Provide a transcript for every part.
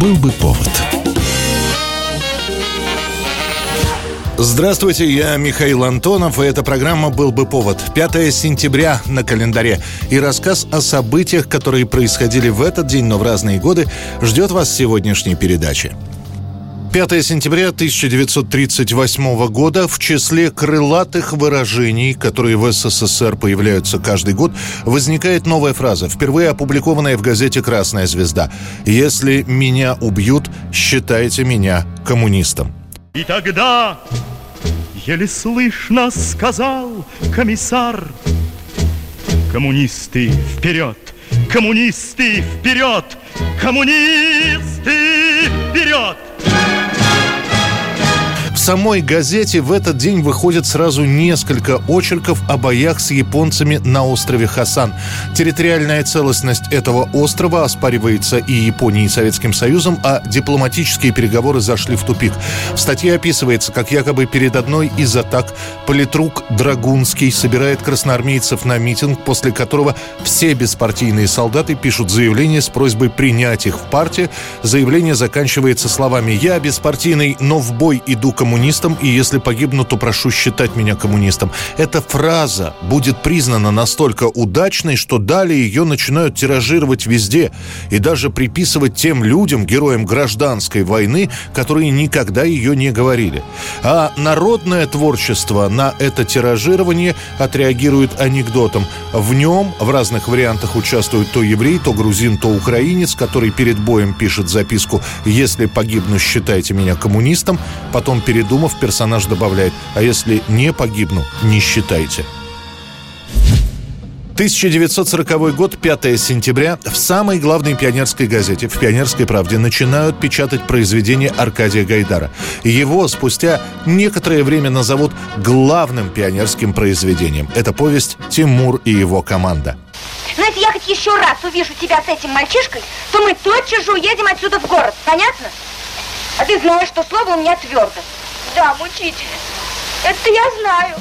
Был бы повод. Здравствуйте, я Михаил Антонов, и эта программа «Был бы повод». 5 сентября на календаре. И рассказ о событиях, которые происходили в этот день, но в разные годы, ждет вас в сегодняшней передаче. 5 сентября 1938 года в числе крылатых выражений, которые в СССР появляются каждый год, возникает новая фраза, впервые опубликованная в газете «Красная звезда». «Если меня убьют, считайте меня коммунистом». И тогда еле слышно сказал комиссар Коммунисты вперед! Коммунисты вперед! Коммунисты вперед! Самой газете в этот день выходит сразу несколько очерков о боях с японцами на острове Хасан. Территориальная целостность этого острова оспаривается и Японией, и Советским Союзом, а дипломатические переговоры зашли в тупик. В статье описывается, как якобы перед одной из атак политрук Драгунский собирает красноармейцев на митинг, после которого все беспартийные солдаты пишут заявление с просьбой принять их в партию. Заявление заканчивается словами «Я беспартийный, но в бой иду коммунистом коммунистом, и если погибну, то прошу считать меня коммунистом. Эта фраза будет признана настолько удачной, что далее ее начинают тиражировать везде и даже приписывать тем людям, героям гражданской войны, которые никогда ее не говорили. А народное творчество на это тиражирование отреагирует анекдотом. В нем в разных вариантах участвует то еврей, то грузин, то украинец, который перед боем пишет записку «Если погибну, считайте меня коммунистом», потом перед Придумав, персонаж добавляет «А если не погибну, не считайте». 1940 год, 5 сентября, в самой главной пионерской газете, в «Пионерской правде», начинают печатать произведение Аркадия Гайдара. Его спустя некоторое время назовут главным пионерским произведением. Это повесть «Тимур и его команда». Знаете, я хоть еще раз увижу тебя с этим мальчишкой, то мы тотчас же уедем отсюда в город. Понятно? А ты знаешь, что слово у меня твердо. Да, учитель. Это я знаю.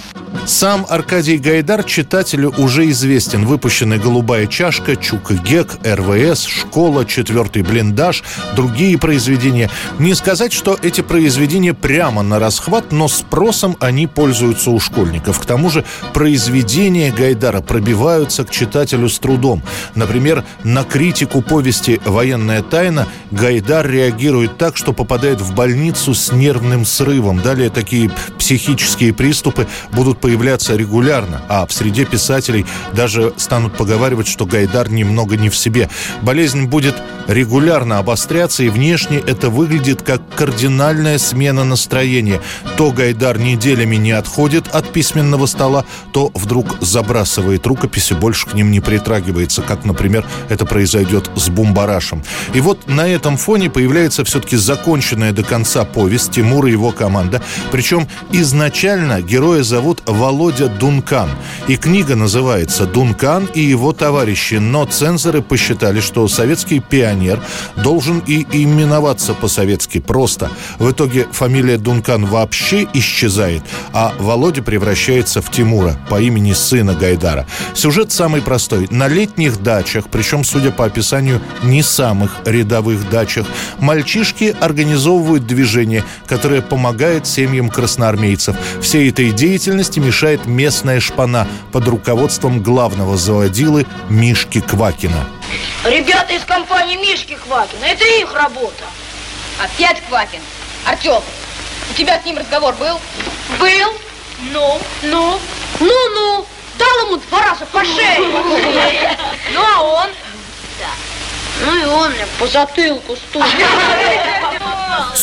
Сам Аркадий Гайдар читателю уже известен. Выпущенная «Голубая чашка», «Чука Гек», РВС, «Школа», «Четвертый блиндаж», другие произведения. Не сказать, что эти произведения прямо на расхват, но спросом они пользуются у школьников. К тому же произведения Гайдара пробиваются к читателю с трудом. Например, на критику повести «Военная тайна» Гайдар реагирует так, что попадает в больницу с нервным срывом. Далее такие психические приступы будут появляться появляться регулярно, а в среде писателей даже станут поговаривать, что Гайдар немного не в себе. Болезнь будет регулярно обостряться, и внешне это выглядит как кардинальная смена настроения. То Гайдар неделями не отходит от письменного стола, то вдруг забрасывает рукописи, больше к ним не притрагивается, как, например, это произойдет с Бумбарашем. И вот на этом фоне появляется все-таки законченная до конца повесть Тимура и его команда. Причем изначально героя зовут Валерий Володя Дункан. И книга называется «Дункан и его товарищи», но цензоры посчитали, что советский пионер должен и именоваться по-советски просто. В итоге фамилия Дункан вообще исчезает, а Володя превращается в Тимура по имени сына Гайдара. Сюжет самый простой. На летних дачах, причем, судя по описанию, не самых рядовых дачах, мальчишки организовывают движение, которое помогает семьям красноармейцев. Всей этой деятельности мешает мешает местная шпана под руководством главного заводилы Мишки Квакина. Ребята из компании Мишки Квакина, это их работа. Опять Квакин. Артем, у тебя с ним разговор был? Был. Ну? Ну? Ну-ну. Дал ему два раза по шее. Ну, а он? Да. Ну и он мне по затылку стукнул.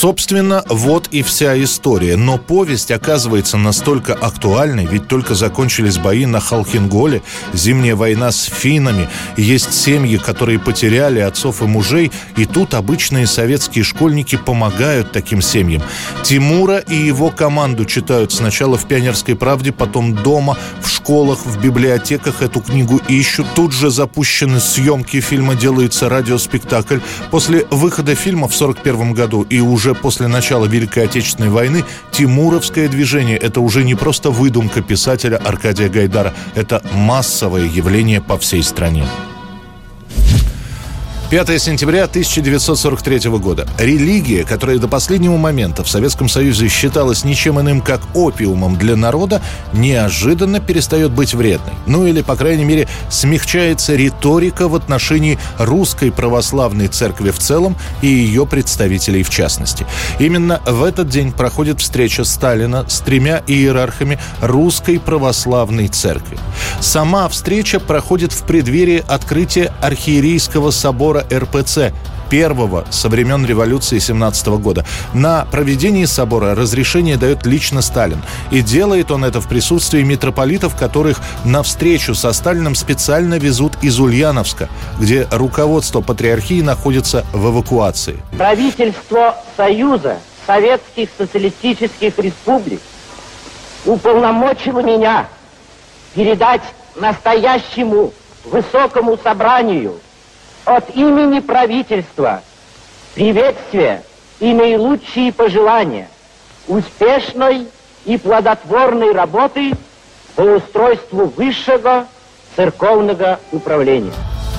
Собственно, вот и вся история. Но повесть оказывается настолько актуальной, ведь только закончились бои на Халхинголе, зимняя война с финами, есть семьи, которые потеряли отцов и мужей, и тут обычные советские школьники помогают таким семьям. Тимура и его команду читают сначала в «Пионерской правде», потом дома, в школах, в библиотеках эту книгу ищут. Тут же запущены съемки фильма, делается радиоспектакль. После выхода фильма в 1941 году и уже после начала Великой Отечественной войны Тимуровское движение – это уже не просто выдумка писателя Аркадия Гайдара, это массовое явление по всей стране. 5 сентября 1943 года. Религия, которая до последнего момента в Советском Союзе считалась ничем иным, как опиумом для народа, неожиданно перестает быть вредной. Ну или, по крайней мере, смягчается риторика в отношении русской православной церкви в целом и ее представителей в частности. Именно в этот день проходит встреча Сталина с тремя иерархами русской православной церкви. Сама встреча проходит в преддверии открытия архиерейского собора РПЦ первого со времен революции 17 года. На проведении собора разрешение дает лично Сталин. И делает он это в присутствии митрополитов, которых на встречу со Сталином специально везут из Ульяновска, где руководство патриархии находится в эвакуации. Правительство Союза Советских Социалистических Республик уполномочило меня передать настоящему высокому собранию от имени правительства приветствие и наилучшие пожелания успешной и плодотворной работы по устройству высшего церковного управления.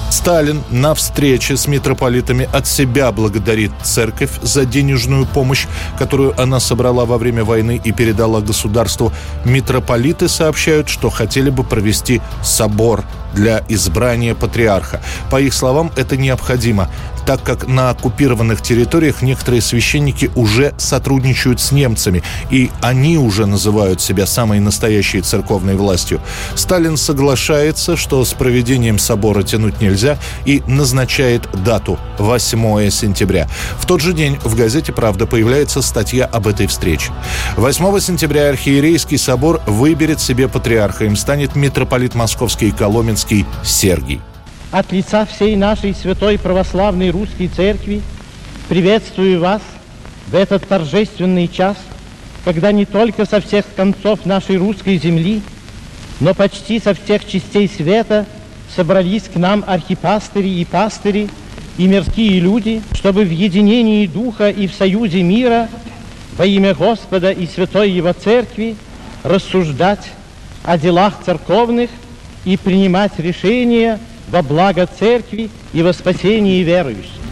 Сталин на встрече с митрополитами от себя благодарит церковь за денежную помощь, которую она собрала во время войны и передала государству. Митрополиты сообщают, что хотели бы провести собор для избрания патриарха. По их словам, это необходимо, так как на оккупированных территориях некоторые священники уже сотрудничают с немцами, и они уже называют себя самой настоящей церковной властью. Сталин соглашается, что с проведением собора тянуть нельзя, и назначает дату 8 сентября. В тот же день в газете «Правда» появляется статья об этой встрече. 8 сентября архиерейский собор выберет себе патриарха. Им станет митрополит Московский и Коломенский Сергий. От лица всей нашей святой православной русской церкви приветствую вас в этот торжественный час, когда не только со всех концов нашей русской земли, но почти со всех частей света собрались к нам архипастыри и пастыри и мирские люди, чтобы в единении Духа и в союзе мира во имя Господа и Святой Его Церкви рассуждать о делах церковных и принимать решения во благо церкви и во спасении верующих.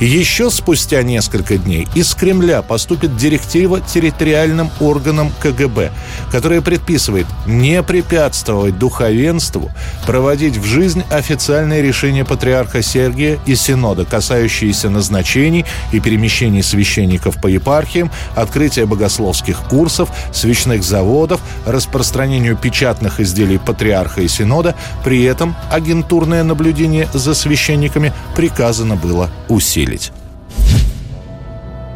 Еще спустя несколько дней из Кремля поступит директива территориальным органам КГБ, которая предписывает не препятствовать духовенству проводить в жизнь официальные решения патриарха Сергия и Синода, касающиеся назначений и перемещений священников по епархиям, открытия богословских курсов, свечных заводов, распространению печатных изделий патриарха и Синода. При этом агентурное наблюдение за священниками приказано было усилить усилить.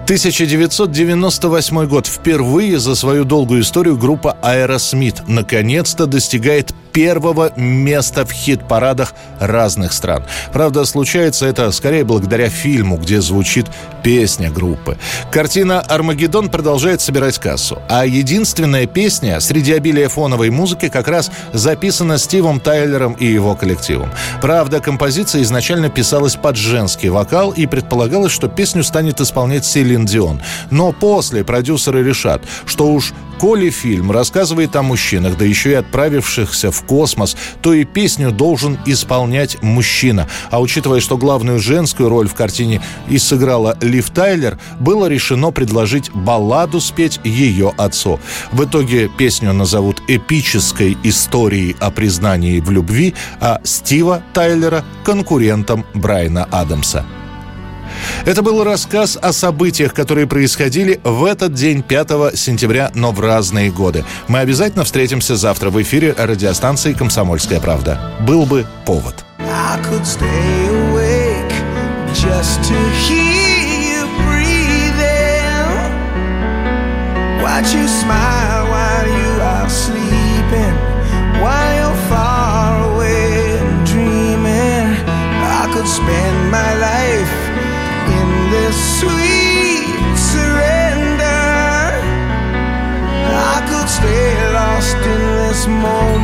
1998 год. Впервые за свою долгую историю группа Aerosmith наконец-то достигает первого места в хит-парадах разных стран. Правда, случается это скорее благодаря фильму, где звучит песня группы. Картина «Армагеддон» продолжает собирать кассу. А единственная песня среди обилия фоновой музыки как раз записана Стивом Тайлером и его коллективом. Правда, композиция изначально писалась под женский вокал и предполагалось, что песню станет исполнять Селин Дион. Но после продюсеры решат, что уж коли фильм рассказывает о мужчинах, да еще и отправившихся в космос, то и песню должен исполнять мужчина. А учитывая, что главную женскую роль в картине и сыграла Лив Тайлер, было решено предложить балладу спеть ее отцу. В итоге песню назовут эпической историей о признании в любви, а Стива Тайлера – конкурентом Брайана Адамса. Это был рассказ о событиях, которые происходили в этот день, 5 сентября, но в разные годы. Мы обязательно встретимся завтра в эфире радиостанции «Комсомольская правда». Был бы повод. Watch you smile more